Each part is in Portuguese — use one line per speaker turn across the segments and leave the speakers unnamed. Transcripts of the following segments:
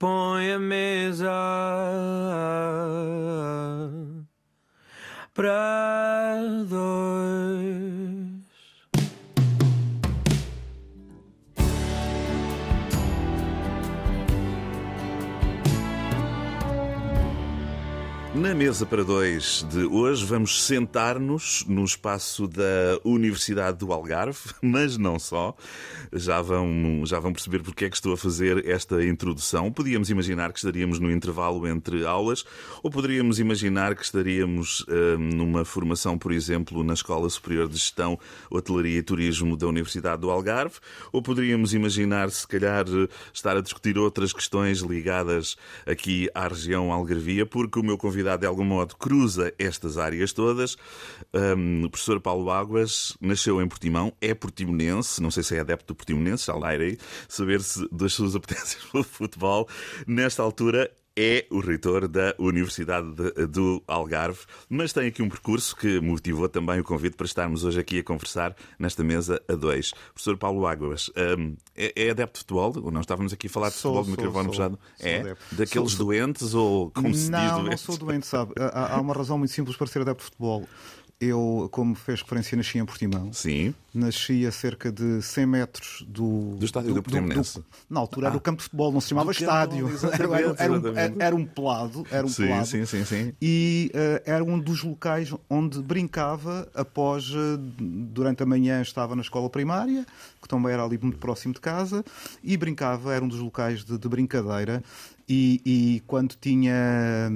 põe a mesa para dois.
Na mesa para dois de hoje vamos sentar-nos no espaço da Universidade do Algarve, mas não só. Já vão, já vão perceber porque é que estou a fazer esta introdução. Podíamos imaginar que estaríamos no intervalo entre aulas, ou poderíamos imaginar que estaríamos hum, numa formação, por exemplo, na Escola Superior de Gestão, Hotelaria e Turismo da Universidade do Algarve, ou poderíamos imaginar, se calhar, estar a discutir outras questões ligadas aqui à região Algarvia, porque o meu convidado de algum modo cruza estas áreas todas. Um, o professor Paulo Águas nasceu em Portimão, é portimonense, não sei se é adepto do portimonense, já lá irei saber se das suas apetências pelo futebol. Nesta altura é o reitor da Universidade do Algarve, mas tem aqui um percurso que motivou também o convite para estarmos hoje aqui a conversar nesta mesa a dois. Professor Paulo Águas, um, é, é, adepto de futebol? Não estávamos aqui a falar de
sou,
futebol do microfone fechado? É?
Adepto.
Daqueles
sou,
doentes ou como se
não,
diz
doentes?
doentes?
Não, sou doente, sabe? Há, há uma razão muito simples para ser adepto de futebol. Eu, como fez referência, nasci em Portimão.
Sim.
Nasci a cerca de 100 metros do...
Do estádio do, do Portimonense.
Na altura ah. era o campo de futebol, não se chamava
do
estádio. Era, era, era, um, era, um, pelado. Era um
sim,
pelado.
sim, sim, sim.
E uh, era um dos locais onde brincava após, uh, durante a manhã estava na escola primária, que também era ali muito próximo de casa, e brincava, era um dos locais de, de brincadeira. E, e, quando tinha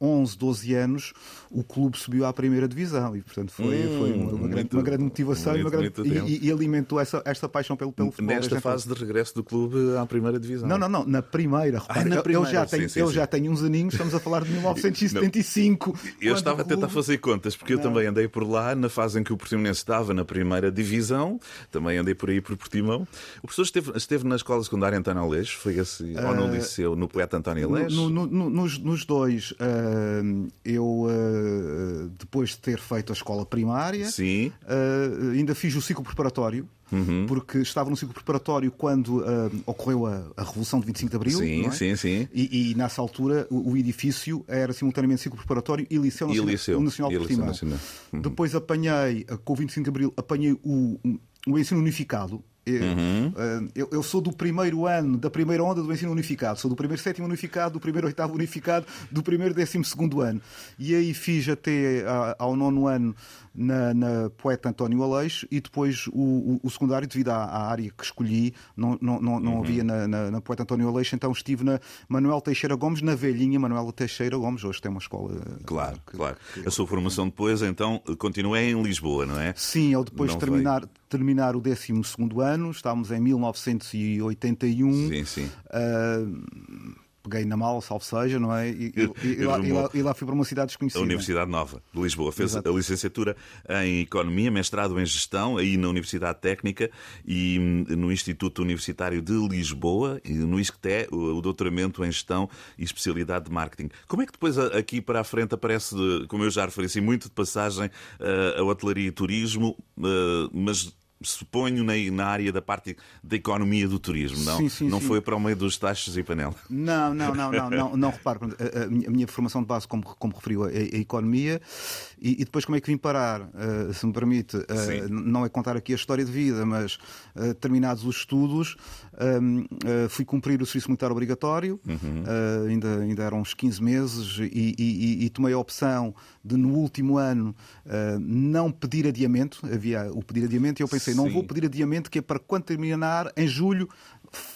11, 12 anos, o clube subiu à primeira divisão e, portanto, foi,
hum,
foi uma, uma, grande, uma, grande, motivação
muito,
grande, e, e, alimentou essa, esta paixão pelo, pelo futebol.
Nesta fase de regresso do clube à primeira divisão.
Não, não, não, na primeira. Repare, ah, na primeira. Eu, já, tenho, sim, eu sim. já tenho uns aninhos, estamos a falar de 1975.
eu estava
clube...
a tentar fazer contas, porque não. eu também andei por lá na fase em que o Portimonense estava na primeira divisão, também andei por aí por Portimão. O professor esteve, esteve na escola secundária António Aleixo, foi esse, uh, ou no liceu, no poeta António Aleixo?
No, no, no, nos, nos, dois. Uh, eu, uh, depois de ter feito a escola primária, uh, ainda fiz o ciclo preparatório.
Uhum.
Porque estava no ciclo preparatório quando uh, ocorreu a, a, Revolução de 25 de Abril.
Sim,
é?
sim, sim.
E, e, nessa altura o, o, edifício era simultaneamente ciclo preparatório e Liceu
Nacional,
e
liceu,
Nacional de Portimão.
Uhum.
Depois apanhei, com o 25 de Abril, apanhei o, o ensino unificado,
Uhum.
Eu, eu, sou do primeiro ano, da primeira onda do ensino unificado. Sou do primeiro sétimo unificado, do primeiro oitavo unificado, do primeiro décimo segundo ano. E aí fiz até ao nono ano na, na Poeta António Aleixo e depois o, o, o secundário, devido à, à, área que escolhi, não, não, não, não
uhum.
havia na, na, na, Poeta António Aleixo, então estive na Manuel Teixeira Gomes, na velhinha Manuela Teixeira Gomes. Hoje tem uma escola.
Claro, que, claro. Que... A sua formação depois, então, continua em Lisboa, não é?
Sim, eu depois de terminar, terminar o 12 ano, estávamos em 1981.
Sim, sim.
Uh, peguei na mala, salvo seja, não é? E, e, e, lá, lá, e, lá, fui para uma cidade desconhecida.
A Universidade Nova de Lisboa. Fez Exato. a licenciatura em Economia, mestrado em Gestão, aí na Universidade Técnica e no Instituto Universitário de Lisboa, e no ISCTE, o doutoramento em Gestão e especialidade de Marketing. Como é que depois aqui para a frente aparece, como eu já referi, assim, muito de passagem a hotelaria e turismo, mas suponho, na, na área da parte da economia do turismo, não?
Sim, sim,
não
sim.
foi para o meio dos taxos e panela.
Não, não, não, não, não, não repare, a, a, minha, a, minha, formação de base, como, como referiu, é a economia, e, e, depois como é que vim parar, uh, se me permite, uh, não é contar aqui a história de vida, mas uh, terminados os estudos, um, fui cumprir o serviço militar obrigatório,
uhum.
ainda, ainda eram uns 15 meses, e, e, e, tomei a opção de, no último ano, não pedir adiamento, havia o pedir adiamento, e eu pensei, não
Sim.
vou pedir adiamento, que é para quando terminar, em julho,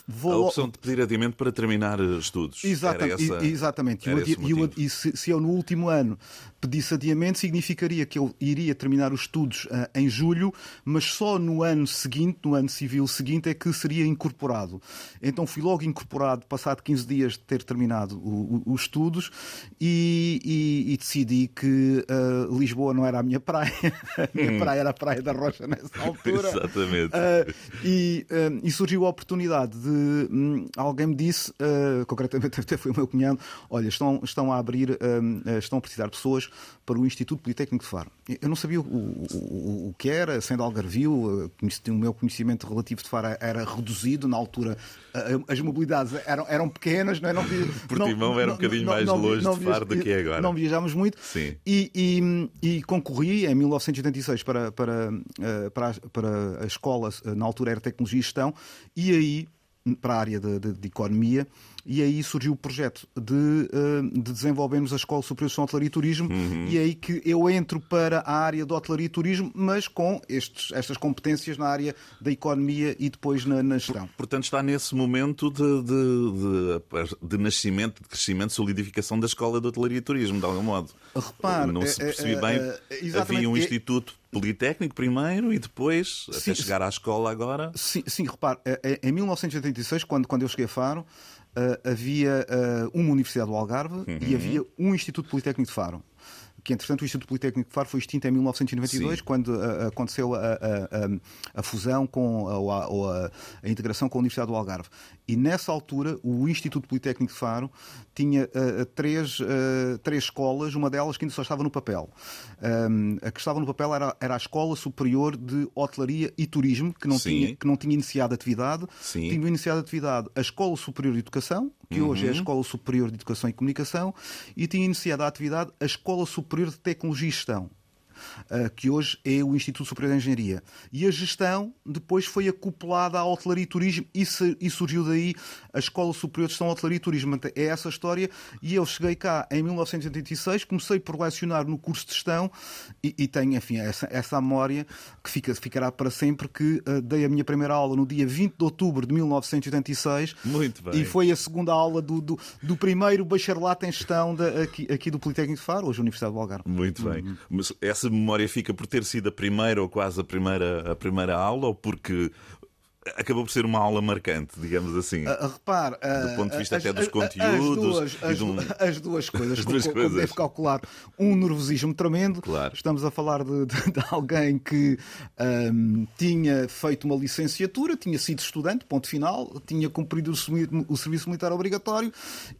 vou.
A opção de pedir adiamento para terminar estudos.
Exatamente.
Essa,
exatamente.
Era
e, eu, e se, se, eu no último ano pedisse adiamento, significaria que eu iria terminar os estudos uh, em julho, mas só no ano seguinte, no ano civil seguinte, é que seria incorporado. Então fui logo incorporado, passado 15 dias de ter terminado o, o, os estudos, e, e, e decidi que uh, Lisboa não era a minha praia. a minha
Hum.
praia era a Praia da Rocha nessa altura.
Exatamente.
Uh, e, e surgiu a oportunidade de. hum, alguém me disse, uh, concretamente até foi o meu cunhado, olha, estão, estão a abrir, uh, estão a precisar de pessoas para o Instituto Politécnico de Faro. Eu não sabia o, o, o- que era, sendo algarvio, conheci- o meu conhecimento relativo de Faro era reduzido, na altura as mobilidades eram, eram pequenas, não é? Não,
Portimão era um bocadinho mais longe de Faro do que é agora.
Não viajámos muito.
Sim.
E, e- e concorri em 1986 para, para, eh, para, a, para a escola, eh, na altura era Tecnologia e Gestão, e aí para a área de, de- de economia, e aí surgiu o projeto de, eh, de desenvolvermos a Escola Superior de Hotelaria e Turismo,
Uhum.
e é aí que eu entro para a área de hotelaria e turismo, mas com estes, estas competências na área da economia e depois na, na gestão.
Portanto, está nesse momento de, de, de- de nascimento, de crescimento, solidificação da Escola de Hotelaria e Turismo, de algum modo.
Repare,
Não se
é-
percebi
é-
bem.
é-.
Havia um
É-
Instituto Politécnico primeiro e depois,
Sim,
até chegar à escola agora.
Sim, sim repare, eh, eh, em 1986, quando, quando eu cheguei a Faro, eh, havia eh, uma Universidade do Algarve e havia um Instituto Politécnico de Faro. Que, entretanto, o Instituto Politécnico de Faro foi extinto em 1992,
Sim.
quando eh, aconteceu a, a- a- a fusão com ou a, ou a integração com a Universidade do Algarve. E nessa altura, o Instituto Politécnico de Faro tinha eh, três, eh, três escolas, uma delas que ainda só estava no papel. Um, a que estava no papel era, era a Escola Superior de Hotelaria e Turismo, que não,
Sim.
tinha, que não tinha iniciado atividade.
Sim.
Tinha iniciado atividade a Escola Superior de Educação, que hoje
Uhum.
é a Escola Superior de Educação e Comunicação, e tinha iniciado a atividade a Escola Superior de Tecnologia e Gestão. Uh, que hoje é o Instituto Superior de Engenharia. E a gestão depois foi acoplada à hotelaria e turismo e, se- e surgiu daí a Escola Superior de Gestão, Hotelaria e Turismo. É essa a história. E eu cheguei cá em 1986, comecei por lecionar no curso de gestão e, e tenho, enfim, essa, essa memória que fica, ficará para sempre que uh, dei a minha primeira aula no dia 20 de outubro de 1986
Muito bem.
e foi a segunda aula do, do, do primeiro bacharelato em gestão da- aqui, aqui do Politécnico de Faro, hoje Universidade do Algarve.
Muito bem.
Uhum.
Mas essa memória fica por ter sido a primeira ou quase a primeira, a primeira aula ou porque acabou por ser uma aula marcante, digamos assim?
Ah, repare, ah,
Do ponto de vista
as-
até dos conteúdos
as duas, as,
um-
as duas coisas,
As duas
co-
coisas.
deve calcular um nervosismo tremendo.
Claro.
Estamos a falar de, de- de alguém que ahm, tinha feito uma licenciatura, tinha sido estudante, ponto final, tinha cumprido o, o serviço militar obrigatório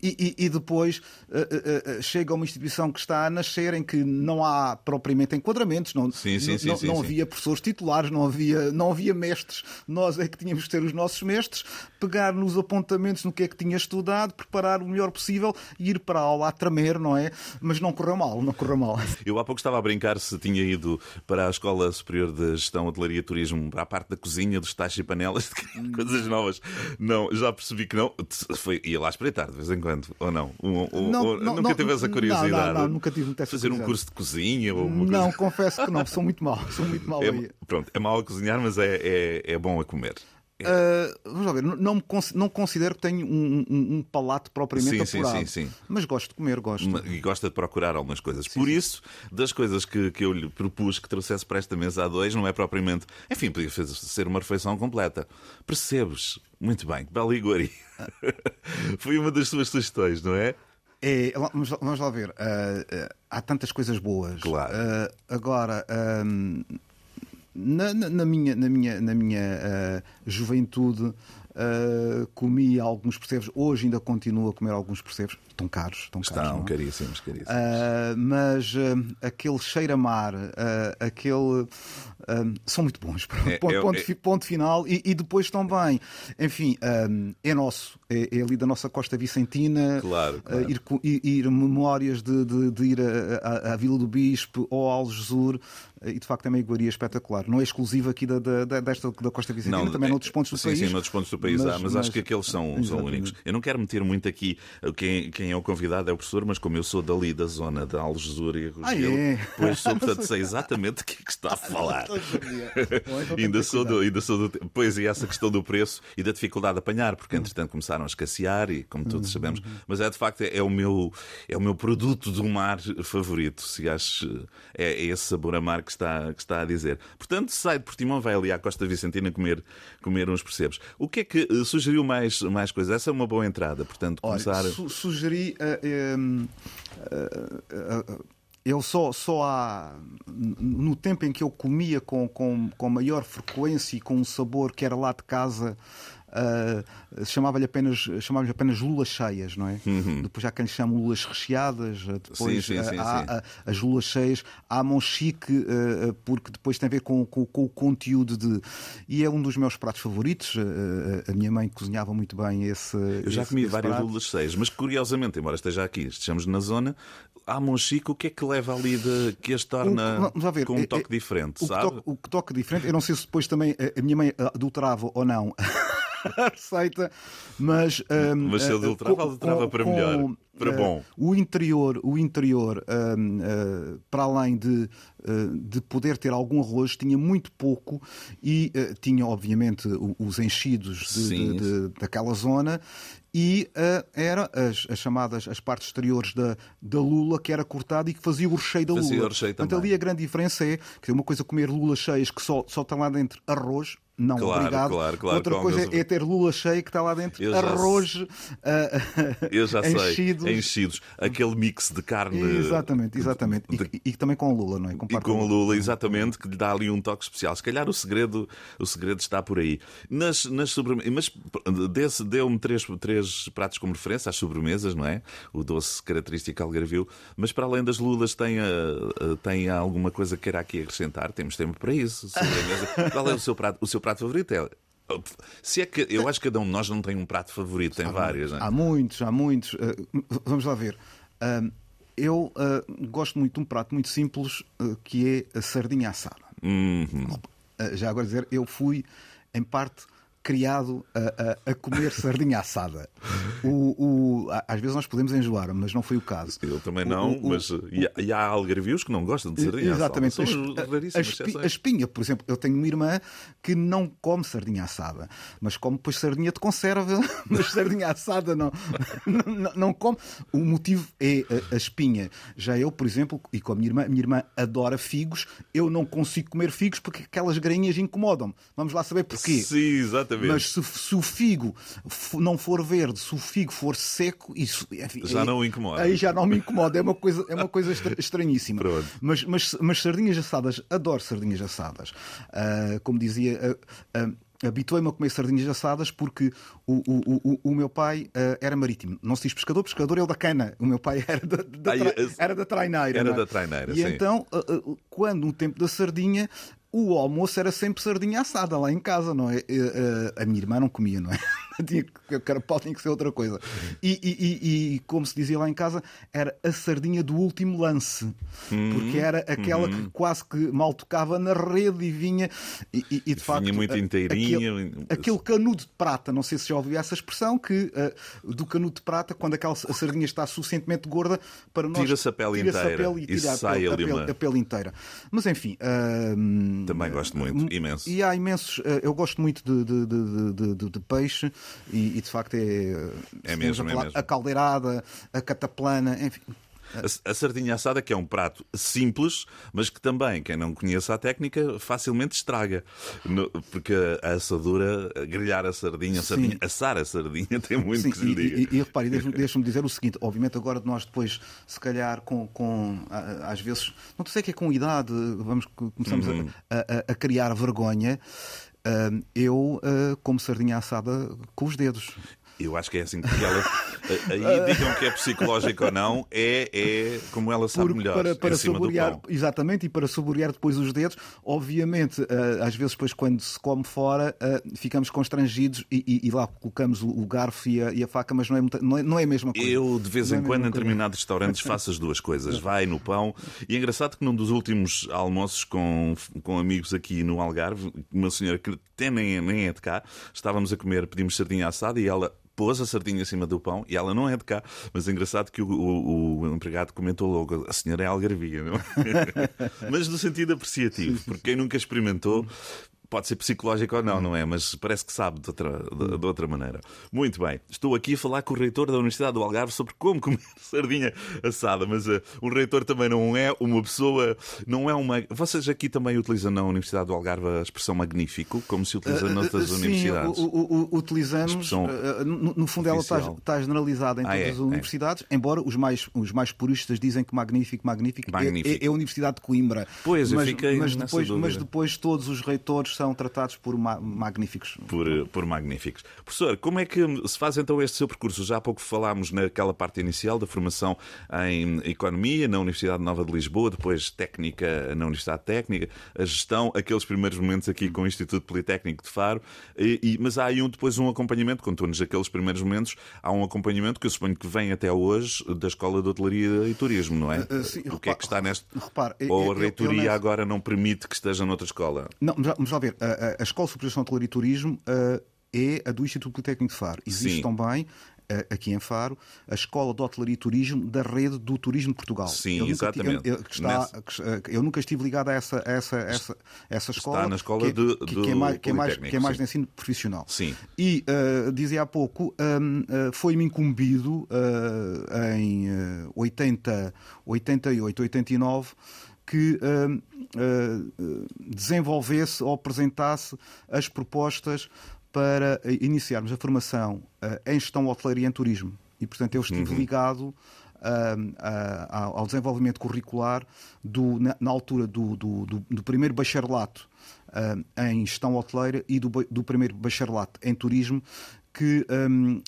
e, e- e depois ah, ah, ah, chega a uma instituição que está a nascer em que não há propriamente enquadramentos, não,
Sim, sim,
não,
sim,
não- havia professores titulares, não havia, não havia mestres, nós é que tínhamos que ter os nossos mestres, pegar nos apontamentos no que é que tinha estudado, preparar o melhor possível e ir para a aula a tremer, não é? Mas não correu mal, não correu mal.
Eu há pouco estava a brincar se tinha ido para a Escola Superior de Gestão, Hotelaria e Turismo, para a parte da cozinha, dos tachos e panelas, de coisas novas. Não, já percebi que não. Foi, ia lá espreitar de vez em quando, ou não? Um-
Não,
ou-
não,
nunca
não,
teve essa curiosidade?
não, não, nunca tive muita
Fazer um curso de cozinha ou
Não,
coisa...
confesso que não, sou muito mal, sou muito mal aí.
É, pronto, é mau a cozinhar, mas é, é, é bom a comer.
Uh, vamos lá ver, não, não, considero que tenho um, um- um palato propriamente
Sim, sim,
apurado.
sim, sim.
Mas gosto de comer, gosto.
E gosta de procurar algumas coisas. Por isso, das coisas que, que eu lhe propus que trouxesse para esta mesa a dois, não é propriamente. Enfim, podia fazer- ser uma refeição completa. Percebes? Muito bem, bela iguaria. Foi uma das suas sugestões, não é?
É, vamos, lá- vamos lá ver. ah, ah, há tantas coisas boas.
Claro.
Agora, na, na- na minha, na minha, na minha ah, juventude, ah, comi alguns percebes. Hoje ainda continuo a comer alguns percebes. Estão caros. Estão, caros.
Estão
é?
caríssimos, caríssimos.
Ah, mas ah, aquele cheiro a mar, aquele. são muito bons.
É,
ponto,
é-
ponto
é-
fi- ponto final. E, e depois também, enfim, é nosso. É, é ali da nossa Costa Vicentina.
Claro, claro.
ir, ir, memórias de, de- de ir à Vila do Bispo ou ao Algesur. Ah, E de facto é uma iguaria espetacular. Não é exclusiva aqui da, da- desta da Costa Vicentina, também
é-
noutros pontos do
sim,
país.
Sim, noutros pontos do país há, mas, acho que aqueles são, são únicos. Eu não quero meter muito aqui uh, quem, quem é o convidado é o professor, mas como eu sou dali da zona da Algesura e
Ah,
Rogel,
é?
pois sou, portanto sei exatamente o que é que está a falar. Ainda, sou do, ainda sou do. Pois, e essa questão do preço e da dificuldade de apanhar,
Hum.
porque entretanto começaram a escassear e, como todos sabemos, mas é de facto é o meu, é o meu produto do mar favorito, se acho. É, é esse sabor a mar que está, que está a dizer. Portanto, sai de Portimão, vai ali à Costa Vicentina comer, comer uns percebes. O que é que eh, sugeriu mais, mais coisas? Essa é uma boa entrada, portanto,
Olha,
começar.
su- sugeri. ah, ah, eu só, só há. No tempo em que eu comia com, com, com maior frequência e com um sabor que era lá de casa. Uh, chamava-lhe apenas, chamava apenas lulas cheias, não é? Depois há quem lhe chama lulas recheadas, uh, depois
Sim, sim, sim,
há
sim.
uh, as lulas cheias, há mão chique, uh, porque depois tem a ver com, com- com o conteúdo de. E é um dos meus pratos favoritos. Uh, a minha mãe cozinhava muito bem esse.
Eu já
esse-
comi
esse
várias
prato.
lulas cheias, mas curiosamente, embora esteja aqui, estejamos na zona, há Monchique, o que é que leva ali de que as torna
O- ver,
com um
é-
toque
é-
diferente,
o que
sabe?
toque- o que toque diferente, eu não sei se depois também a, a minha mãe adulterava ou não a receita, mas. hum,
Mas se
eh,
adulterava,
com-
adulterava
com-
para melhor, para
eh,
bom.
O interior, o interior eh, para além de, eh, de poder ter algum arroz, tinha muito pouco e eh, tinha, obviamente, os enchidos de- de- daquela zona. E eh, era as, as chamadas as partes exteriores da, da lula que era cortada e que fazia o recheio da
Fazia
lula.
o recheio
Portanto,
também.
ali a grande diferença é que uma coisa é comer lulas cheias que só, só está lá dentro arroz. Não,
Claro,
obrigado.
claro, claro,
Outra
com
coisa é ter lula cheia que está lá dentro
Eu já
arroz ah,
Eu já sei,
enchidos.
enchidos. Aquele mix de carne.
Exatamente, exatamente.
de-
E, e também com lula, não é?
E com a lula, exatamente, que lhe dá ali um toque especial. Se calhar o segredo, o segredo está por aí. Nas, nas sobremesas, mas deu-me três, três pratos como referência às sobremesas, não é? O doce característico algarvio. Mas para além das lulas, tem, ah, ah, tem alguma coisa que queira aqui acrescentar? Temos tempo para isso. Qual é o seu prato, o seu prato favorito? É, se é que eu acho que cada um de nós não tem um prato favorito, tem vários, não é?
Há muitos, há muitos. Ah, vamos lá ver. Ah, eu ah, gosto muito de um prato muito simples ah, que é a sardinha assada.
Uhum.
Já agora dizer, eu fui, em parte, criado a, a- a comer sardinha assada. O, o- às vezes nós podemos enjoar, mas não foi o caso.
Eu também não,
o-
mas e há, e há algarvios que não gostam de sardinha.
Exatamente.
São
A- a- espi- espinha, por exemplo, eu tenho uma irmã que não come sardinha assada, mas come depois sardinha de conserva, mas sardinha assada não, não, não- come. O motivo é a, a espinha. Já eu, por exemplo, e com a minha irmã, a minha irmã adora figos, eu não consigo comer figos porque aquelas grainhas incomodam-me. Vamos lá saber porquê.
Sim, exatamente.
Mas se, se o figo não for verde, se o figo for seco, isso enfim,
Já
aí-
não incomoda.
Aí já não me incomoda, é uma coisa, é uma coisa estra- estranhíssima. Mas, mas, mas sardinhas assadas, adoro sardinhas assadas. Ah, como dizia. ah, ah, Habituei-me a comer sardinhas assadas porque o, o, o, o meu pai ah, era marítimo. Não se diz pescador, pescador é o da cana. O meu pai era da, da, tra- era da traineira.
Era
é?
da traineira,
E
sim.
então, ah, ah, quando no tempo da sardinha, o almoço era sempre sardinha assada lá em casa, não é? Eh, A minha irmã não comia, não é? Que- carapau tinha que ser outra coisa. E, e- e- e, como se dizia lá em casa, era a sardinha do último lance.
Hum,
Porque era aquela que quase que mal tocava na rede e vinha. E, e- e, de facto.
muito
a-
inteirinha.
Aquele, aquele canudo de prata, não sei se já ouviu essa expressão, que eh, do canudo de prata, quando aquela a sardinha está suficientemente gorda para nós.
Tira-se a pele
tira-se
inteira
pele
e
tira a
sai
pele- a
ali
pele-
uma-
a pele inteira. Mas enfim. hum,
Também gosto muito, imenso.
E há imensos. eh, Eu gosto muito de, de- de- de- de- peixe e, e, de facto é.
É
estamos
mesmo,
a
é mesmo.
A caldeirada, a cataplana, enfim.
A, a sardinha assada, que é um prato simples, mas que também, quem não conhece a técnica, facilmente estraga. No- porque a assadura, a grelhar a sardinha, a sardinha, assar a sardinha, tem muito
Sim,
que se lhe
e,
diga.
e, e repare, deixa-me deixa dizer o seguinte: obviamente, agora nós depois, se calhar, com, com às vezes, não sei que é com idade, vamos começamos a-
Uhum.
a, a- a criar vergonha. ah, eu ah, como sardinha assada com os dedos.
Eu acho que é assim, porque ela. Aí digam que é psicológico ou não, é, é como ela sabe
Porque
melhor.
para, para
em cima do
saborear,
pão.
exatamente, e para saborear depois os dedos, obviamente, ah, às vezes depois quando se come fora, ah, ficamos constrangidos e, e- e lá colocamos o, garfo e a, e a faca, mas não é, muita- não é, não é a mesma coisa.
Eu, de vez
Não é
em
a
quando, em determinados restaurantes, faço as duas coisas. Vai no pão. E é engraçado que num dos últimos almoços com, com amigos aqui no Algarve, uma senhora que até nem, nem é de cá, estávamos a comer, pedimos sardinha assada e ela pôs a sardinha em cima do pão e ela não é de cá. Mas é engraçado que o, o- o empregado comentou logo: a senhora é algarvia, não é? Mas no sentido apreciativo, porque quem nunca experimentou. Pode ser psicológico ou não, não é? Mas parece que sabe de outra, de, de outra maneira. Muito bem. Estou aqui a falar com o reitor da Universidade do Algarve sobre como comer sardinha assada. Mas uh, um reitor também não é uma pessoa. Não é uma. Vocês aqui também utilizam na Universidade do Algarve a expressão magnífico, como se utiliza noutras
Sim,
universidades.
o- utilizamos. No, no fundo, ela está,
oficial.
está generalizada em
Ah,
todas
é,
as
é.
universidades, embora os mais, os mais puristas dizem que magnífico, magnífico, é-
Magnífico.
É, é a Universidade de Coimbra.
Pois, eu
mas,
fiquei
mas depois,
dúvida.
mas depois todos os reitores são tratados por ma magníficos.
Por, por magníficos. Professor, como é que se faz então este seu percurso? Já há pouco falámos naquela parte inicial da formação em Economia na Universidade Nova de Lisboa, depois Técnica na Universidade Técnica, a gestão, aqueles primeiros momentos aqui com o Instituto Politécnico de Faro, e, e, mas há aí um, depois um acompanhamento, contou-nos aqueles primeiros momentos, há um acompanhamento que eu suponho que vem até hoje da Escola de Hotelaria e Turismo, não é?
Uh, uh, sim,
o que é que está neste...
Repare,
Ou a
eu-
reitoria
eu nesse-
agora não permite que esteja noutra escola?
Não, mas já- lá ver. A, a- a Escola Superior de Hotelaria e Turismo eh, é a do Instituto Politécnico de Faro. Existe
Sim.
também, eh, aqui em Faro, a Escola de Hotelaria e Turismo da Rede do Turismo de Portugal.
Sim,
Eu nunca
exatamente.
Eu, eu- que está- eh, eu nunca estive ligado a essa, a essa, essa, essa escola.
na escola
que, é-
de-
que, que é mais, que é mais, que é mais de ensino profissional.
Sim.
E eh, dizia há pouco, hum, eh, foi-me incumbido eh, em eh, 80, 88, 89 que hum, eh, desenvolvesse ou apresentasse as propostas para iniciarmos a formação eh, em gestão hotelaria e em turismo. E, portanto, eu estive ligado hum, ao desenvolvimento curricular do- na, na altura do, do- do- do primeiro bacharelato hum, em gestão hoteleira e do primeiro bacharelato em turismo que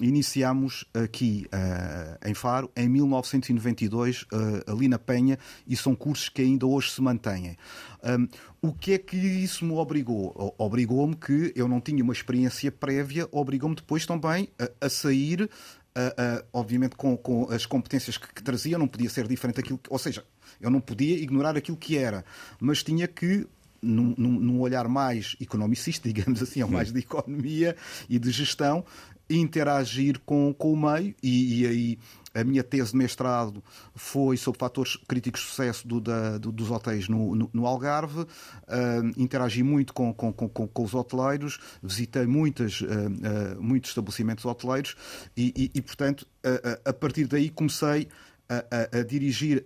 iniciámos aqui ah, em Faro em 1992, ah, ali na Penha, e são cursos que ainda hoje se mantêm. Hum, o que é que isso me obrigou? Obrigou-me que eu não tinha uma experiência prévia, obrigou-me depois também a, a sair, ah, ah, obviamente com, com as competências que, que trazia, não podia ser diferente daquilo que. Ou seja, eu não podia ignorar aquilo que era, mas tinha que num, num- olhar mais economicista, digamos assim, ou mais de economia e de gestão, interagir com, com o meio. E, e aí a minha tese de mestrado foi sobre fatores críticos de sucesso do- da- do- dos hotéis no, no- no Algarve. Ah, interagi muito com, com- com- com- os hoteleiros, visitei muitas, ah, ah, muitos estabelecimentos hoteleiros e, e- e, portanto, a- a- partir daí comecei a, a- a dirigir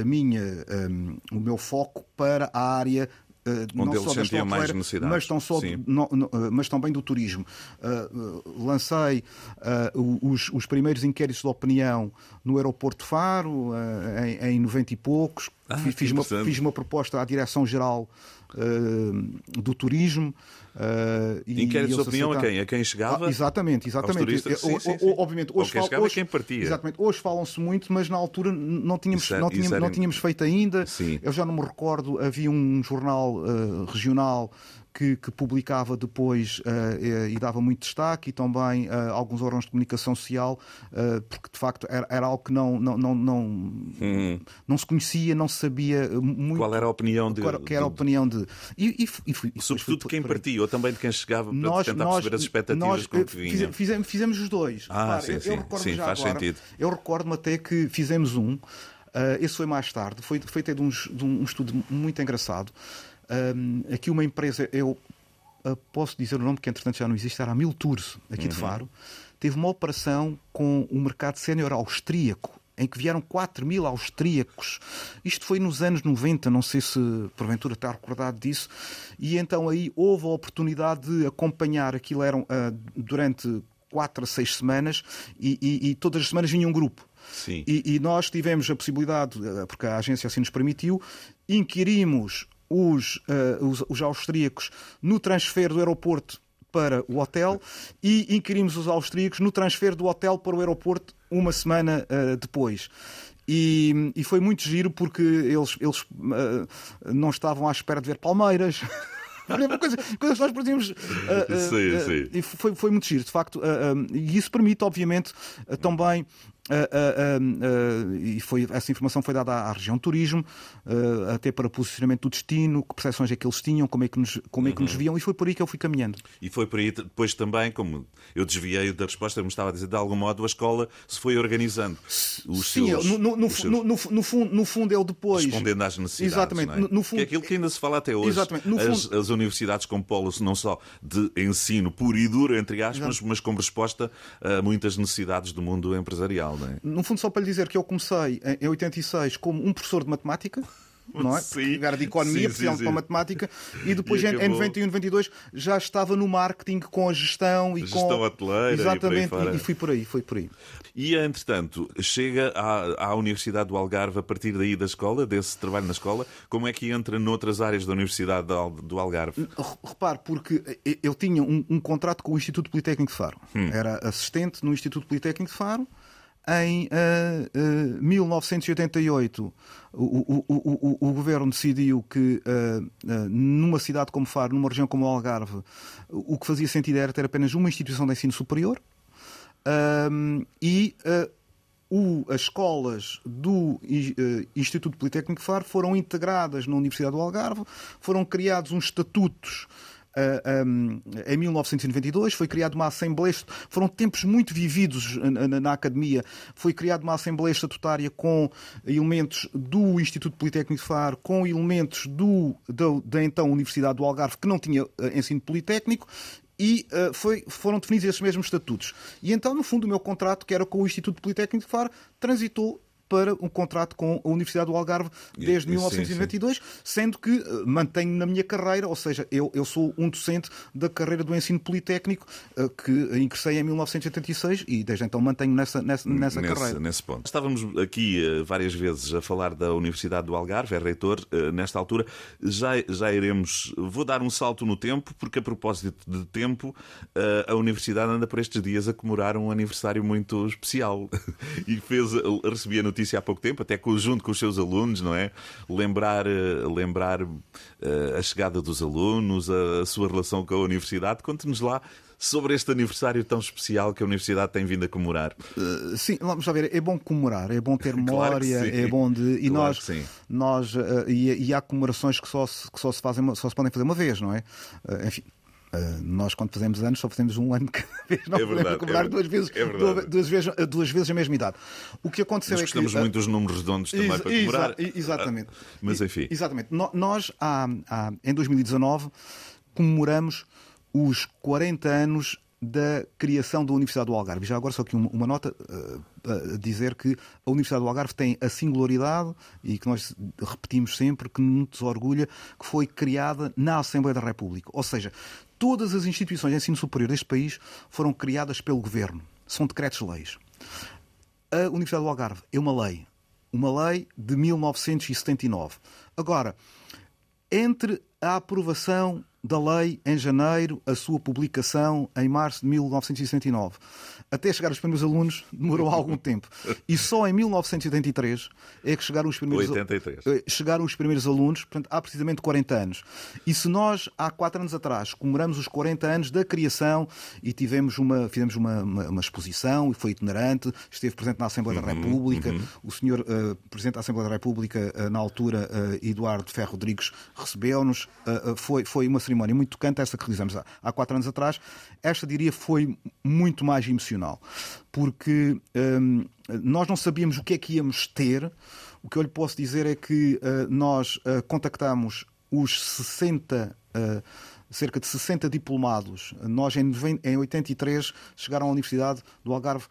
a, minha, um, o meu foco para a área uh, não
eles
só da mas, tão só, no- no- uh, mas também do turismo. Uh, uh, lancei os, os primeiros inquéritos de opinião no aeroporto de Faro, em, em 90 e poucos.
Ah,
fiz, uma, fiz uma proposta à Direção-Geral uh, do Turismo. uh, e
Inquéritos de opinião a
aceitaram.
quem? A quem chegava?
Ah, exatamente, exatamente.
turistas? Sim,
O-
sim,
o-
sim.
Obviamente, hoje fal- hoje-
quem partia.
Exatamente. Hoje falam-se muito, mas na altura não tínhamos,
Isso é-
não
isso
tínhamos,
era-
não tínhamos feito ainda.
Sim.
Eu já não me recordo, havia um jornal eh, regional que, que publicava depois eh, eh, e dava muito destaque, e também eh, alguns órgãos de comunicação social, porque de facto era, era algo que não, não, não, não, não se conhecia, não se sabia muito.
Hum. Qual era a opinião de.
qual era- a opinião de. E, e, e fui- e
Sobretudo de quem partia, ou também de quem chegava para
Nós,
tentar
nós,
perceber as expectativas
nós,
com que vinha.
fize- Fizemos, fizemos os dois.
Ah, sim,
eu-
sim.
eu recordo
Sim, faz
agora,
sentido.
Eu recordo-me até que fizemos um, eh, esse foi mais tarde, foi, foi até de, uns- de um estudo muito engraçado. Um, aqui uma empresa, eu eh, posso dizer o nome que entretanto já não existe, era a Mil Tours, aqui
Uhum.
de Faro, teve uma operação com o mercado sénior austríaco. Em que vieram 4 mil austríacos. Isto foi nos anos 90, não sei se porventura está recordado disso. E então aí houve a oportunidade de acompanhar aquilo, eram ah, durante 4 a 6 semanas, e, e- e todas as semanas vinha um grupo.
Sim.
E, e nós tivemos a possibilidade, eh, porque a agência assim nos permitiu, inquirimos os, eh, os, os austríacos no transfer do aeroporto para o hotel e inquirimos os austríacos no transfer do hotel para o aeroporto uma semana eh, depois. E, e foi muito giro porque eles, eles eh, não estavam à espera de ver palmeiras. Coisa, coisas que nós perdíamos. eh, eh,
Sim, sim.
e foi, foi muito giro, de facto. e isso permite, obviamente, também. Ah, ah, ah, e foi, essa informação foi dada à, à região de turismo, ah, até para posicionamento do destino, que percepções é que eles tinham, como é que, nos, como é que nos
Uhum.
viam, e foi por aí que eu fui caminhando.
E foi por aí depois também, como eu desviei da resposta, me estava a dizer, de algum modo a escola se foi organizando. Os
Sim,
seus,
no, no,
seus-
no, no, no fundo, no fundo, ele depois.
respondendo às necessidades.
Exatamente.
é?
No- fundo-
que é aquilo que ainda se fala até hoje.
Exatamente. No
as,
fundo-
as universidades com polos não só de ensino puro e duro, entre aspas, mas com resposta a muitas necessidades do mundo empresarial. Não é?
No fundo, só para lhe dizer que eu comecei em em 86 como um professor de matemática. não é?
Sim.
Porque era de economia,
sim,
para matemática, e depois
E
em, em
acabou-
91, 92 já estava no marketing com a gestão e
Gestão
com.
hoteleira e aí
Exatamente,
fora.
e, e fui por aí, foi por aí.
E, entretanto, chega à, à Universidade do Algarve a partir daí da escola, desse trabalho na escola. Como é que entra noutras áreas da Universidade do Al- do Algarve?
Re- Repare, porque eu tinha um, um contrato com o Instituto Politécnico de Faro.
Hum.
Era assistente no Instituto Politécnico de Faro. Em eh, eh, 1988, o, o, o, o, governo decidiu que eh, eh, numa cidade como Faro, numa região como o Algarve, o que fazia sentido era ter apenas uma instituição de ensino superior. Um, e uh, o- as escolas do uh, Instituto Politécnico Faro foram integradas na Universidade do Algarve, foram criados uns estatutos. Em 1992 foi criada uma Assembleia, foram tempos muito vividos na, na- academia. Foi criada uma Assembleia Estatutária com elementos do Instituto Politécnico de Faro, com elementos do, da, da então Universidade do Algarve, que não tinha uh, ensino politécnico, e uh, foi- foram definidos esses mesmos estatutos. E então, no fundo, o meu contrato, que era com o Instituto Politécnico de Faro, transitou para um contrato com a Universidade do Algarve desde
E- e sim,
1992, sendo que uh, mantenho na minha carreira, ou seja, eu, eu sou um docente da carreira do ensino politécnico uh, que ingressei em 1986 e desde então mantenho nessa, nessa, nessa
nesse,
carreira.
nesse ponto. Estávamos aqui eh, várias vezes a falar da Universidade do Algarve, é reitor, eh, nesta altura. Já, já iremos. Vou dar um salto no tempo, porque a propósito de tempo, eh, a Universidade anda por estes dias a comemorar um aniversário muito especial. E fez, recebi a notícia há pouco tempo, até junto com os seus alunos, não é? Lembrar, eh, lembrar eh, a chegada dos alunos, a, a sua relação com a Universidade. Conte-nos lá. Sobre este aniversário tão especial que a Universidade tem vindo a comemorar.
Uh, Sim, vamos lá ver, é bom comemorar, é bom ter
Claro
memória,
sim.
é bom de. E
Claro
nós, nós uh, e, e há comemorações que só se, que só se fazem, só se podem fazer uma vez, não é? Uh, enfim. Uh, nós, quando fazemos anos, só fazemos um ano cada vez. Não
É
podemos
verdade,
comemorar
é
duas, vezes,
é
duas, duas vezes, uh, duas vezes a mesma idade. O que aconteceu
Nós
é que.
gostamos
uh,
muito dos números redondos também para comemorar.
exa- exatamente.
Ah, Mas enfim.
Exatamente. Nós, há- há- em 2019, comemoramos os 40 anos da criação da Universidade do Algarve. Já agora só aqui uma, uma nota a dizer que a Universidade do Algarve tem a singularidade e que nós repetimos sempre que nos orgulha que foi criada na Assembleia da República. Ou seja, todas as instituições de ensino superior deste país foram criadas pelo governo. São decretos-leis. A Universidade do Algarve é uma lei. Uma lei de 1979. Agora, entre a aprovação da lei em janeiro, a sua publicação em março de 1969, até chegar os primeiros alunos, demorou algum tempo. E só em 1983 é que chegaram os primeiros
83.
eh, chegaram os primeiros alunos, portanto, há precisamente 40 anos. E se nós, há 4 anos atrás, comemoramos os 40 anos da criação e tivemos uma, fizemos uma, uma, uma exposição e foi itinerante, esteve presente na Assembleia da República, o senhor eh, Presidente da Assembleia da República, eh, na altura, eh, Eduardo Ferro Rodrigues, recebeu-nos. Eh, foi, foi uma cerimónia muito tocante, essa que realizamos há, há 4 anos atrás. Esta, diria, foi muito mais emocional, porque hum, nós não sabíamos o que é que íamos ter. O que eu lhe posso dizer é que eh, nós contactámos os 60, eh, cerca de 60 diplomados. Nós, em, em 83, chegaram à Universidade do Algarve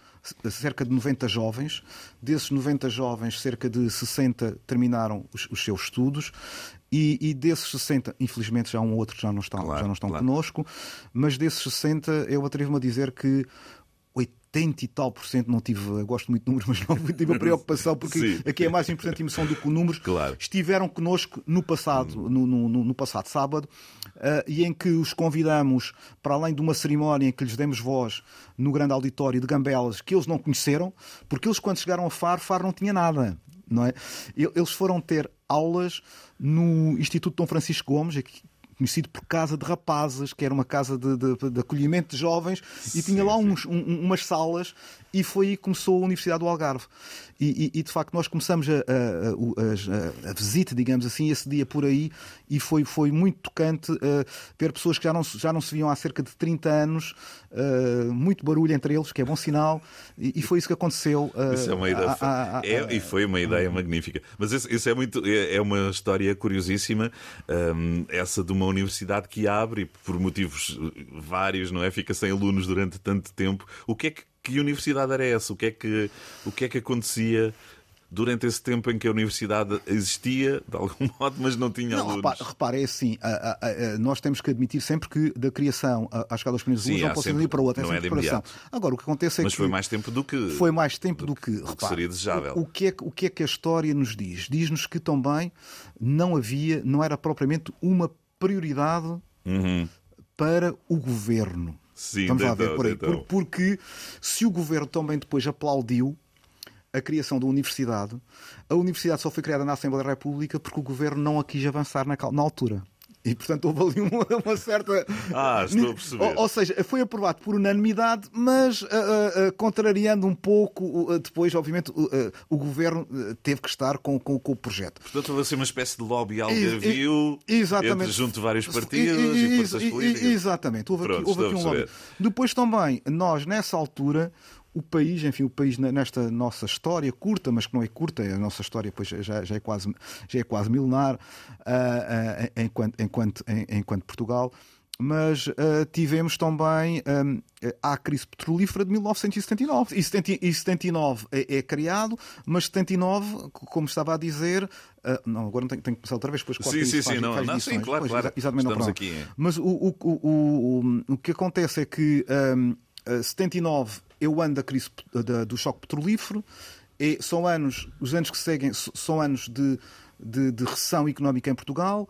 cerca de 90 jovens. Desses 90 jovens, cerca de 60 terminaram os, os seus estudos. E, e desses 60, infelizmente já um ou outro já não estão,
Claro,
já não estão
claro.
connosco, mas desses 60 eu atrevo-me a dizer que 80 e tal por cento não tive, gosto muito de números, mas não tive a preocupação, porque
Sim.
aqui é mais importante a emoção do que o números.
Claro.
Estiveram connosco no passado, no, no- no- no passado sábado, eh, e em que os convidamos, para além de uma cerimónia em que lhes demos voz no grande auditório de Gambelas, que eles não conheceram, porque eles, quando chegaram a Faro, Faro não tinha nada. Não é? Eles foram ter aulas no Instituto Dom Francisco Gomes, aqui- conhecido por Casa de Rapazes, que era uma casa de, de- de acolhimento de jovens, e tinha lá uns- um- umas salas, e foi aí que começou a Universidade do Algarve. E, e- e, de facto nós começamos a, a- a- a- visita, digamos assim, esse dia por aí, e foi, foi muito tocante eh, ver pessoas que já não, se- já não se viam há cerca de 30 anos, eh, muito barulho entre eles, que é bom sinal, e, e foi isso que aconteceu. eh,
Isso é uma ideia.
a-
é- e foi uma ideia magnífica. Mas isso, isso é muito é, é uma história curiosíssima. hum, essa de uma universidade que abre e por motivos vários, não é? Fica sem alunos durante tanto tempo. O que é que, que universidade era essa? O que é que, o que, é que acontecia? durante esse tempo em que a universidade existia, de algum modo, mas não tinha
Não,
alunos.
repare, é assim, a- a- a- nós temos que admitir sempre que da criação à chegada aos primeiros alunos não pode
sempre-
dia para o outro, é
é
sempre
de
preparação. Agora, o que acontece é
Mas
que
foi mais tempo do que.
foi mais tempo do que,
que
repare,
seria desejável.
O, o que é, que- o que é que a história nos diz? Diz-nos que também não havia, não era propriamente uma prioridade
Uhum.
para o governo.
Sim,
Vamos lá
então,
ver por aí.
então.
Por- Porque se o governo também depois aplaudiu a criação da universidade, a universidade só foi criada na Assembleia da República porque o governo não a quis avançar na, na altura. E, portanto, houve ali uma, uma certa.
Ah, estou a perceber.
Ou, ou seja, foi aprovado por unanimidade, mas ah, ah, contrariando um pouco, ah, depois, obviamente, o- governo teve que estar com, com, com o projeto.
Portanto, houve assim uma espécie de lobby algarvio
exatamente.
entre junto de vários partidos
E-
e,
e-
forças políticas.
Exatamente. Houve
Pronto,
aqui, houve aqui um lobby. Depois também, nós, nessa altura, o país, enfim, o país ne- nesta nossa história curta, mas que não é curta, a nossa história pois, já, já é, quase, já é quase milenar, ah, ah, enquanto, enquanto, enquanto Portugal. Mas ah, tivemos também ah, a crise petrolífera de 1979. E 70 e 79 é, é criado, mas 79, como estava a dizer, ah, não, agora não tenho, tenho que começar outra vez, depois
Sim, sim,
faz-
sim, não, não, sim,
edições.
claro,
Pois,
claro.
exa- exatamente, não,
Estamos aqui, é.
Mas o, o, o, o, que acontece é que a 79 é o ano da crise da- do choque petrolífero, e são anos, os anos que seguem são anos de, de, de recessão económica em Portugal.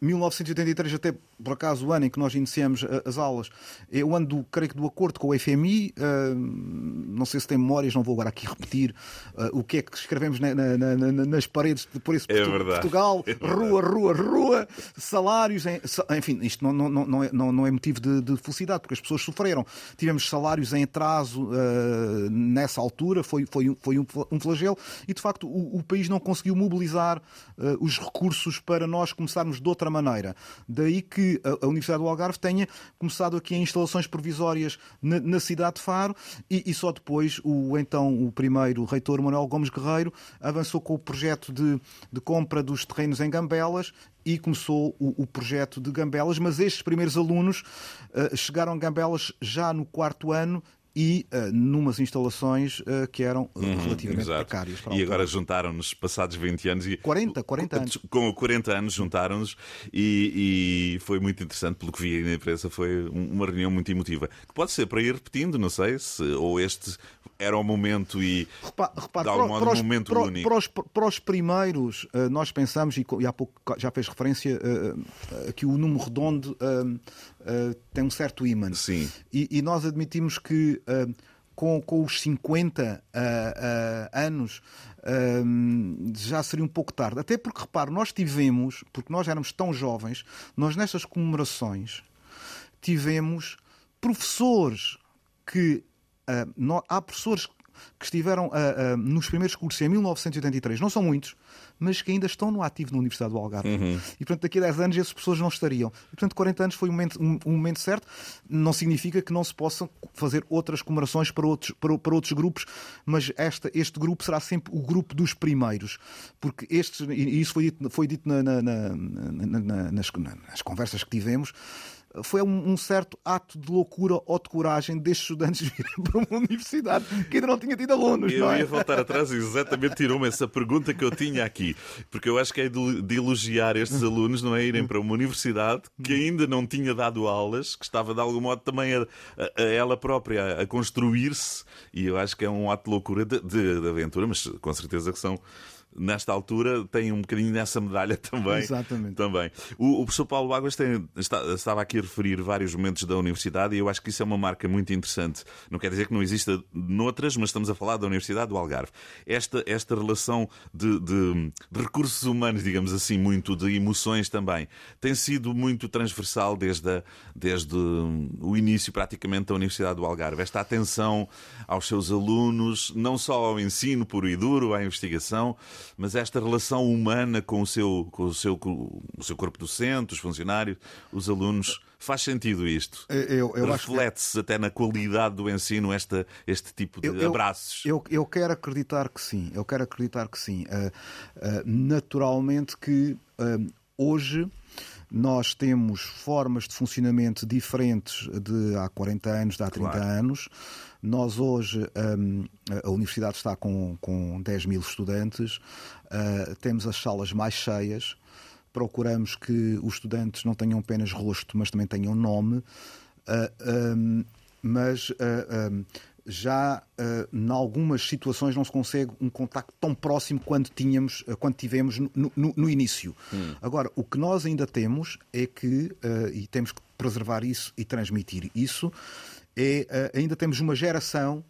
1983, até por acaso o ano em que nós iniciamos a- as aulas, é o ano do, creio que, do acordo com o FMI. hum, não sei se tem memórias, não vou agora aqui repetir uh, o que é que escrevemos na- na- na- na- nas paredes de por esse
É.
Portugal,
É
rua, rua, rua, salários, em- enfim, isto não, não, não, é, não, não é motivo de, de felicidade, porque as pessoas sofreram. Tivemos salários em atraso ah, nessa altura, foi, foi, um, foi um, um flagelo, e de facto o, o país não conseguiu mobilizar ah, os recursos para nós começarmos de outra maneira. Daí que a, a Universidade do Algarve tenha começado aqui em instalações provisórias na, na cidade de Faro, e, e só depois o então o primeiro reitor Manuel Gomes Guerreiro avançou com o projeto de, de compra dos terrenos em Gambelas e começou o, o projeto de Gambelas, mas estes primeiros alunos eh, chegaram a Gambelas já no quarto ano e uh, numas instalações uh, que eram uh, relativamente
Uhum, Exato.
precárias.
E agora juntaram-nos, passados 20 anos. E,
40, 40 anos.
Com 40 anos juntaram-nos e, e foi muito interessante, pelo que vi aí na imprensa, foi um- uma reunião muito emotiva. Que pode ser para ir repetindo, não sei, se, ou este era o momento e
Repa- repare,
de algum modo
os-
um momento
para-
único.
Para os, para os primeiros, eh, nós pensamos, e e há pouco já fez referência, eh, eh, que o número redondo eh, eh, tem um certo ímã.
Sim.
E, e nós admitimos que eh, com, com os 50 ah, ah, anos já seria um pouco tarde. Até porque, repare, nós tivemos, porque nós éramos tão jovens, nós nestas comemorações tivemos professores que. ah, nó- há professores que estiveram ah, ah, nos primeiros cursos em 1983, não são muitos, mas que ainda estão no ativo na Universidade do Algarve. E, portanto, daqui a 10 anos esses pessoas não estariam. E, portanto, 40 anos foi um momento, um- um momento certo. Não significa que não se possam fazer outras comemorações para outros, para, para outros grupos, mas esta, este grupo será sempre o grupo dos primeiros. Porque estes, e isso foi dito, foi dito na- na- na- nas, nas conversas que tivemos, foi um, um certo ato de loucura ou de coragem destes estudantes virem para uma universidade que ainda não tinha tido alunos.
Eu
é?
ia voltar atrás e exatamente tirou-me essa pergunta que eu tinha aqui. Porque eu acho que é de elogiar estes alunos, não é? Irem para uma universidade que ainda não tinha dado aulas, que estava de algum modo também a, a- a ela própria a, a construir-se. E eu acho que é um ato de loucura de, de- de aventura, mas com certeza que são. Nesta altura tem um bocadinho nessa medalha também.
Exatamente.
Também. O, o professor Paulo Águas tem- está- estava aqui a referir vários momentos da universidade e eu acho que isso é uma marca muito interessante. Não quer dizer que não exista noutras, mas estamos a falar da Universidade do Algarve. Esta, esta relação de, de- de recursos humanos, digamos assim, muito de emoções também, tem sido muito transversal desde, a- desde o início praticamente da Universidade do Algarve. Esta atenção aos seus alunos, não só ao ensino puro e duro, à investigação, mas esta relação humana com o seu, com o seu, com o seu corpo docente, os funcionários, os alunos. Faz sentido isto?
Eu- eu acho que-
Reflete-se até na qualidade do ensino esta, este tipo de
Eu-
abraços.
Eu, eu quero acreditar que sim. Eu quero acreditar que sim. Ah, ah, naturalmente que ah, hoje nós temos formas de funcionamento diferentes de há 40 anos, de há 30
Claro.
anos. Nós hoje, hum, a universidade está com, com 10 mil estudantes, ah, temos as salas mais cheias, procuramos que os estudantes não tenham apenas rosto, mas também tenham nome. Ah, hum, mas ah, hum, já ah, em algumas situações não se consegue um contacto tão próximo quanto tínhamos, ah, quando tivemos no, no- no início. Agora, o que nós ainda temos é que, ah, e temos que preservar isso e transmitir isso, é ainda temos uma geração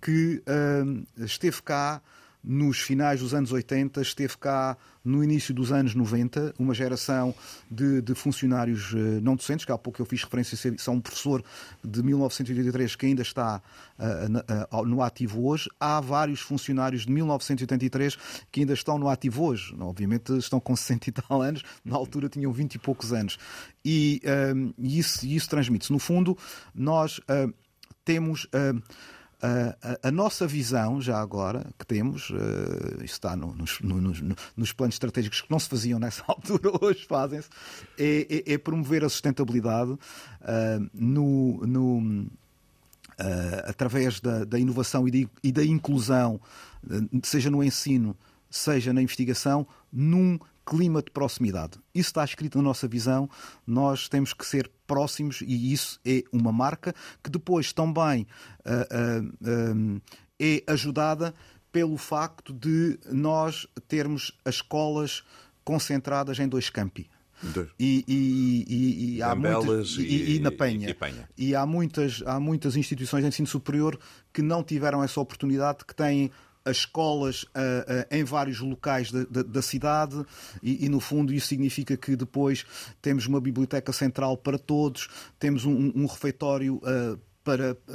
que hum, esteve cá nos finais dos anos 80, esteve cá no início dos anos 90, uma geração de, de funcionários eh, não docentes, que há pouco eu fiz referência a um professor de 1983 que ainda está na- ah, no ativo hoje. Há vários funcionários de 1983 que ainda estão no ativo hoje. Obviamente estão com 60 e tal anos, na altura tinham 20 e poucos anos. E, e isso, isso transmite-se. No fundo, nós temos. A, a- nossa visão, já agora, que temos, eh, isso está no- nos, no- nos- no- nos planos estratégicos que não se faziam nessa altura, hoje fazem-se, é, é- é promover a sustentabilidade ah, no, no, ah, através da, da inovação e, de- e da inclusão, seja no ensino, seja na investigação, num clima de proximidade. Isso está escrito na nossa visão, nós temos que ser próximos e isso é uma marca que depois também ah, ah, ah, é ajudada pelo facto de nós termos as escolas concentradas em dois campi. E, e- e- e há muitas, e na Penha.
e Penha.
E há muitas, há muitas instituições de ensino superior que não tiveram essa oportunidade, que têm as escolas ah, ah, em vários locais da, da- da cidade e, e, no fundo, isso significa que depois temos uma biblioteca central para todos, temos um, um refeitório ah, para, ah,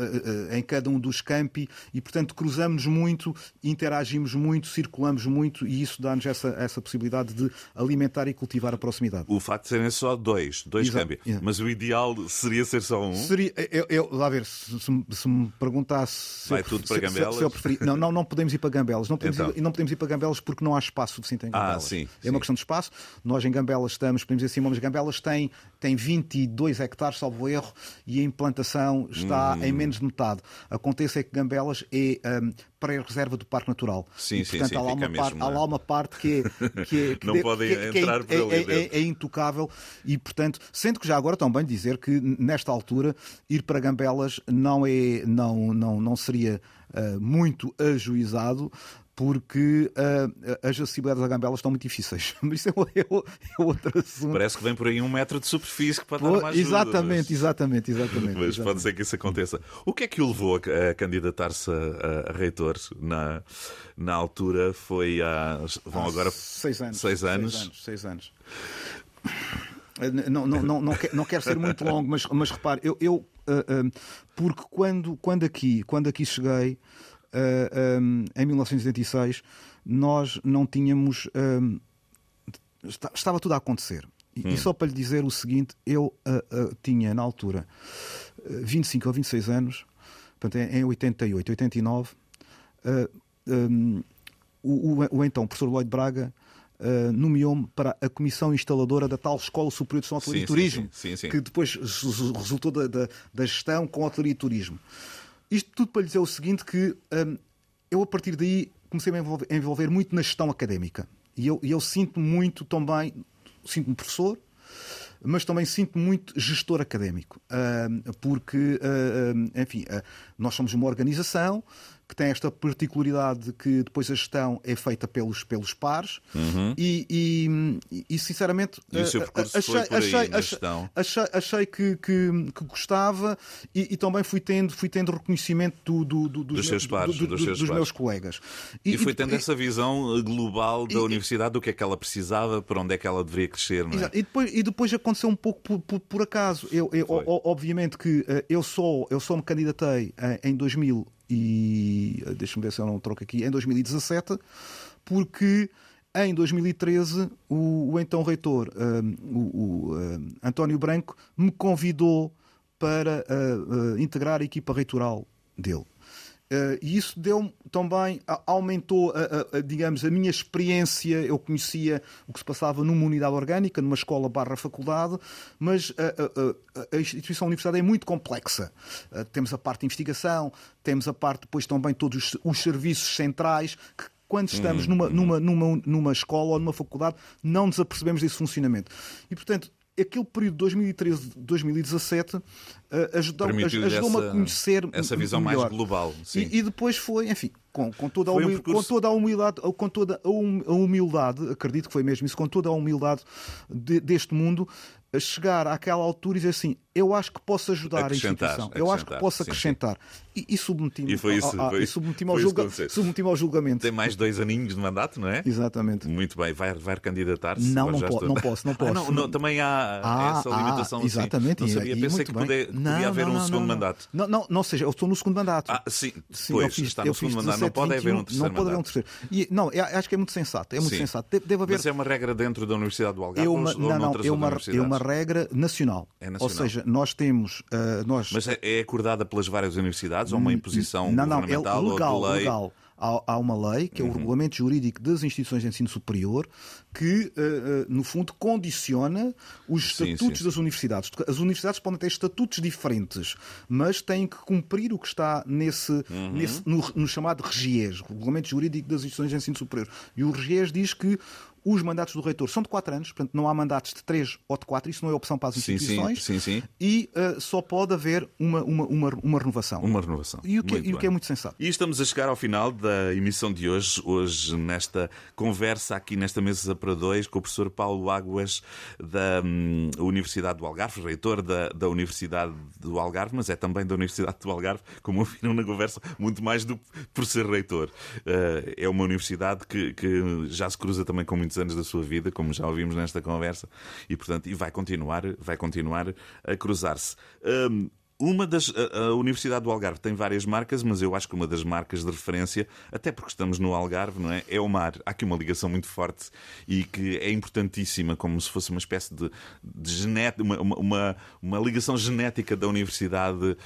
ah, em cada um dos campi e, portanto, cruzamos muito, interagimos muito, circulamos muito e isso dá-nos essa, essa possibilidade de alimentar e cultivar a proximidade.
O facto de serem só dois, dois
Exato,
câmbios.
exato.
Mas o ideal seria ser só um.
Seria, eu, eu- lá ver, se, se me- se me perguntasse se
Vai
eu,
tudo
se-
para
se-
Gambelas?
se eu preferia. Não, não, não podemos ir para Gambelas. Não podemos,
Então.
ir, não podemos ir para Gambelas porque não há espaço suficiente em
Ah,
Gambelas.
sim,
é
sim.
uma questão de espaço. Nós em Gambelas estamos, podemos dizer assim, mas Gambelas tem, tem 22 hectares, salvo erro, e a implantação está
Hum.
em menos de metade. Acontece é que Gambelas é hum, pré-reserva do Parque Natural.
Sim,
e,
sim,
portanto,
sim,
há, lá uma parte,
mesmo,
há
não é?
lá uma parte que é. Que é que
Não
de-
podem
que é- que é-
entrar por ali
é- é- é intocável e, portanto, sendo que já agora também dizer que nesta altura ir para Gambelas não é não não não seria ah, muito ajuizado porque ah, as acessibilidades a Gambelas estão muito difíceis. Mas isso é, é é outro assunto.
Parece que vem por aí um metro de superfície que pode dar
Pô,
mais ajuda,
exatamente,
mas-
exatamente, exatamente,
Mas pode ser que isso aconteça. O que é que o levou a, candidatar-se a, a reitor? Na, na altura foi há. Vão agora.
seis anos.
Seis anos.
Seis anos. seis anos. Não, não, não, não, quero, não quero ser muito longo, mas, mas repare, eu, eu ah, ah, porque quando, quando, aqui, quando aqui cheguei, ah, ah, em 1986, nós não tínhamos. está- estava tudo a acontecer. E, e só para lhe dizer o seguinte, eu ah, ah, tinha na altura ah, 25 ou 26 anos, portanto, em em 88, 89, ah, um, o, o- o então professor Lloyd Braga ah, nomeou-me para a comissão instaladora da tal Escola Superior de Gestão, Hotelaria e Turismo,
sim, sim, sim.
que depois resu- resultou da, da- da gestão com hotelaria e turismo. Isto tudo para lhe dizer o seguinte, que hum, eu a partir daí comecei a me envolver, envolver muito na gestão académica. E eu, eu sinto muito também, sinto-me professor, mas também sinto muito gestor académico, Hum, porque, hum, enfim, nós somos uma organização que tem esta particularidade de que depois a gestão é feita pelos, pelos pares e, e- e, sinceramente
Uhum. E o seu percurso foi por aí, na gestão?
achei, achei que, que- que gostava e, e também fui tendo, fui tendo reconhecimento do- do- do-
Dos
meus-
seus pares,
do- do-
dos seus
dos
pares.
meus colegas.
E, foi tendo
e-
essa visão global da
e-
universidade, do que é que ela precisava, para onde é que ela deveria crescer, não é?
E, depois, e depois aconteceu um pouco por, por- por acaso. Eu, eu- obviamente que eh, eu só, eu só me candidatei eh, em 2000 e eh, deixa-me ver se eu não troco aqui em 2017 porque em 2013 o, o então reitor eh, o, o, eh, António Branco me convidou para eh, eh, integrar a equipa reitoral dele. Uh, e isso deu também, aumentou, a, a, a, digamos, a minha experiência. Eu conhecia o que se passava numa unidade orgânica, numa escola barra faculdade, mas a, a instituição universitária é muito complexa. Uh, temos a parte de investigação, temos a parte depois também todos os, os serviços centrais que quando estamos uhum, numa, uhum. numa, numa, numa escola ou numa faculdade, não nos apercebemos desse funcionamento. E, portanto, aquele período de 2013-2017 ajudou-me ajudou a conhecer
essa visão
melhor.
mais global.
E, e, depois foi, enfim, com, com, toda, a humil... um com toda a humildade, com toda a humildade, acredito que foi mesmo isso, com toda a humildade de, deste mundo, a chegar àquela altura e dizer assim: eu acho que posso ajudar a instituição, eu acho que posso acrescentar. Sim, sim. E, e submeti-me
e foi isso,
a, a,
foi,
submeti ao, julga... submeti ao julgamento.
Tem mais dois aninhos de mandato, não é?
Exatamente.
Muito bem, vai, vai candidatar-se?
Não, não, po estou... não posso, não posso. Ah,
não, não, também há ah, essa limitação.
Ah, exatamente.
Assim. Não sabia,
e,
pensei que podia, podia haver um segundo mandato.
Não, não, não seja, eu estou no segundo mandato.
Ah, sim, sim pois, fiz, está no segundo mandato, não pode haver um terceiro
Não pode haver um terceiro. E, não, acho que é muito sensato, é muito sensato. Deve haver...
Mas é uma regra dentro da Universidade do Algarve ou
não, é uma, é regra nacional.
É nacional.
Ou seja, nós temos. Uh, nós...
Mas é, é acordada pelas várias universidades ou uma imposição não, não, governamental
é legal,
ou de lei?
Legal. Há, há uma lei, que é o uhum. Regulamento Jurídico das Instituições de Ensino Superior, que, uh, uh, no fundo, condiciona os estatutos sim, sim. das universidades. As universidades podem ter estatutos diferentes, mas têm que cumprir o que está nesse, uhum. nesse no, no, chamado RGES, Regulamento Jurídico das Instituições de Ensino Superior. E o RGES diz que os mandatos do reitor são de 4 anos, portanto não há mandatos de 3 ou de 4, isso não é opção para as instituições.
Sim, sim, sim.
E uh, só pode haver uma, uma, uma, uma, renovação.
Uma renovação.
E o, que, é, e o que é muito sensato.
E estamos a chegar ao final da emissão de hoje, hoje nesta conversa aqui nesta mesa para dois, com o professor Paulo Águas da um, Universidade do Algarve, reitor da, da Universidade do Algarve, mas é também da Universidade do Algarve, como ouviram na conversa, muito mais do por ser reitor. Uh, é uma universidade que, que já se cruza também com muitos anos da sua vida, como já ouvimos nesta conversa, e portanto e vai continuar, vai continuar a cruzar-se. Um, uma das, a, a, Universidade do Algarve tem várias marcas, mas eu acho que uma das marcas de referência, até porque estamos no Algarve, não é? É o mar. Há aqui uma ligação muito forte e que é importantíssima, como se fosse uma espécie de, de genética, uma, uma, uma, ligação genética da Universidade uh,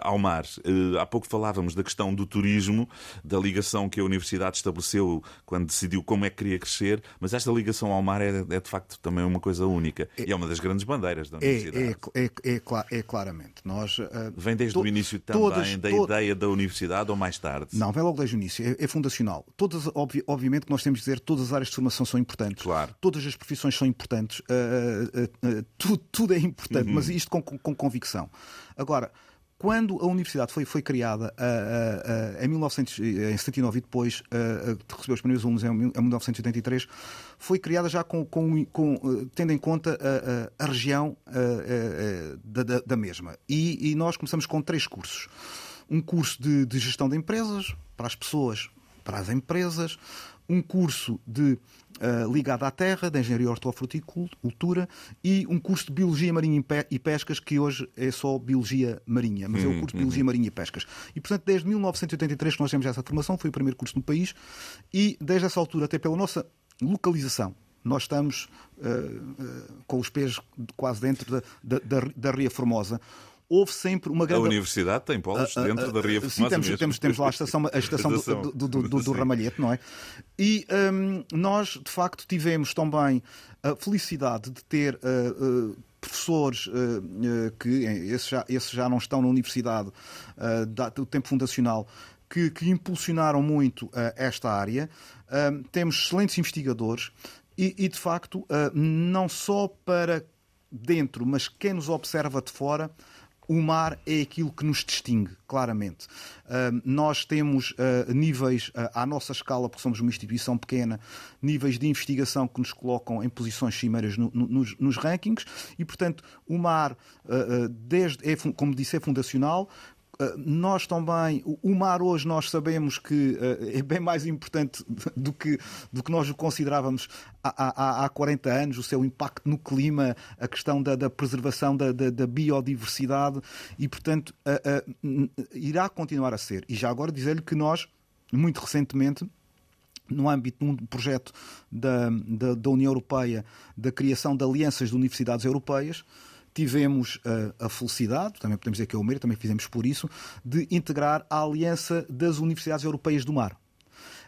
ao mar. Uh, há pouco falávamos da questão do turismo, da ligação que a Universidade estabeleceu quando decidiu como é que queria crescer, mas esta ligação ao mar é, é de facto também uma coisa única é, e é uma das grandes bandeiras da
é,
Universidade.
É, é, é, é claramente. Nós, uh,
Vem desde o início também todas, da to... ideia da universidade ou mais tarde?
Não, vem logo desde o início. É, é fundacional. Todas, obvi, obviamente que nós temos de dizer todas as áreas de formação são importantes.
Claro.
Todas as profissões são importantes. Uh, uh, tudo, tudo, é importante, uhum. mas isto com, com, com convicção. Agora, quando a universidade foi, foi criada em 1979 e depois uh, recebeu os primeiros alunos em, em 1983, foi criada já com, com, com tendo em conta a, região da, da, da, mesma. E, e, nós começamos com três cursos. Um curso de, de gestão de empresas, para as pessoas, para as empresas, um curso de uh, ligado à terra, de engenharia hortofruticultura e um curso de biologia marinha e pescas que hoje é só biologia marinha, mas uhum, é o uhum, curso de biologia uhum. marinha e pescas. E portanto, desde 1983 que nós temos essa formação, foi o primeiro curso no país e desde essa altura, até pela nossa localização, nós estamos uh, uh, com os pés quase dentro da, da, da, da Ria Formosa houve sempre uma grande.
A universidade tem polos dentro da Ria Sim,
temos, temos, temos, lá a estação, a estação do, do, do, do, Ramalhete, não é? E um, nós, de facto, tivemos também a felicidade de ter. Uh, uh, professores que esses já, esses já não estão na universidade do tempo fundacional que, que impulsionaram muito esta área. Hum, temos excelentes investigadores e, e de facto, não só para dentro, mas quem nos observa de fora, o mar é aquilo que nos distingue, claramente. Uh, nós temos uh, níveis, uh, à nossa escala, porque somos uma instituição pequena, níveis de investigação que nos colocam em posições cimeiras no, no, nos, nos, rankings e, portanto, o mar, desde, é, como disse, é fundacional, ah, nós também, o mar hoje nós sabemos que ah, é bem mais importante do que, do que nós o considerávamos há, há, há 40 anos, o seu impacto no clima, a questão da, da preservação da, da, da, biodiversidade e, portanto, irá continuar a ser. E já agora dizer-lhe que nós, muito recentemente, no âmbito de um projeto da, da, da União Europeia da criação de alianças de universidades europeias, tivemos a, a felicidade, também podemos dizer que é o mérito, também fizemos por isso, de integrar a Aliança das Universidades Europeias do Mar.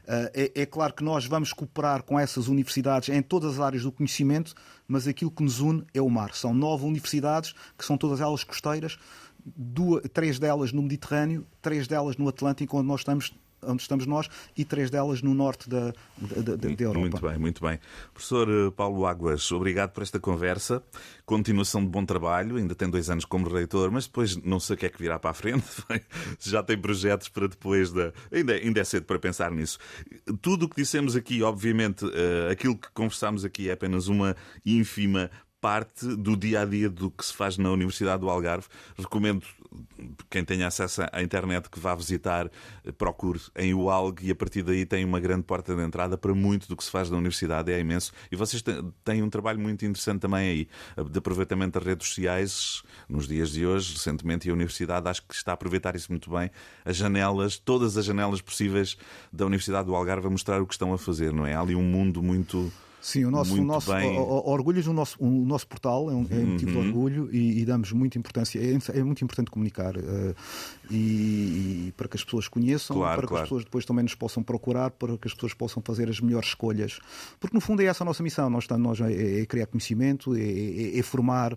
É, é, claro que nós vamos cooperar com essas universidades em todas as áreas do conhecimento, mas aquilo que nos une é o mar. São nove universidades, que são todas elas costeiras, duas, três delas no Mediterrâneo, três delas no Atlântico, onde nós estamos onde estamos nós, e três delas no norte da, da, da, Europa.
Muito bem, muito bem. Professor eh, Paulo Águas, obrigado por esta conversa. Continuação de bom trabalho, ainda tem dois anos como reitor, mas depois não sei o que é que virá para a frente. Já tem projetos para depois da. Ainda, ainda é cedo para pensar nisso. Tudo o que dissemos aqui, obviamente, eh, aquilo que conversámos aqui é apenas uma ínfima parte do dia a dia do que se faz na Universidade do Algarve. Recomendo quem tenha acesso à internet que vá visitar, procure em UALG e a partir daí tem uma grande porta de entrada para muito do que se faz na Universidade, é imenso. E vocês têm um trabalho muito interessante também aí, de aproveitamento das redes sociais nos dias de hoje, recentemente, e a Universidade acho que está a aproveitar isso muito bem. As janelas, todas as janelas possíveis da Universidade do Algarve a mostrar o que estão a fazer, não é? Há ali um mundo muito
Sim, o nosso, o nosso bem... orgulho no nosso, o nosso portal é um, é um motivo de uhum. orgulho e, e, damos muita importância. É, é muito importante comunicar uh, e, e, para que as pessoas conheçam,
claro,
para que
claro.
as pessoas depois também nos possam procurar, para que as pessoas possam fazer as melhores escolhas. Porque no fundo é essa a nossa missão. Nós, estamos, nós é, é criar conhecimento, é, é, é formar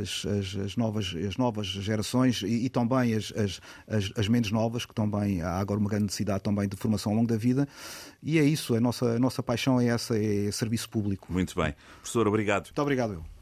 as, as, as, novas, as novas gerações e, e também as, as, as, as, menos novas, que também há agora uma grande necessidade também de formação ao longo da vida. E é isso, a nossa, a nossa paixão é essa, é serviço público.
Muito bem. Professor, obrigado.
Muito obrigado. Eu.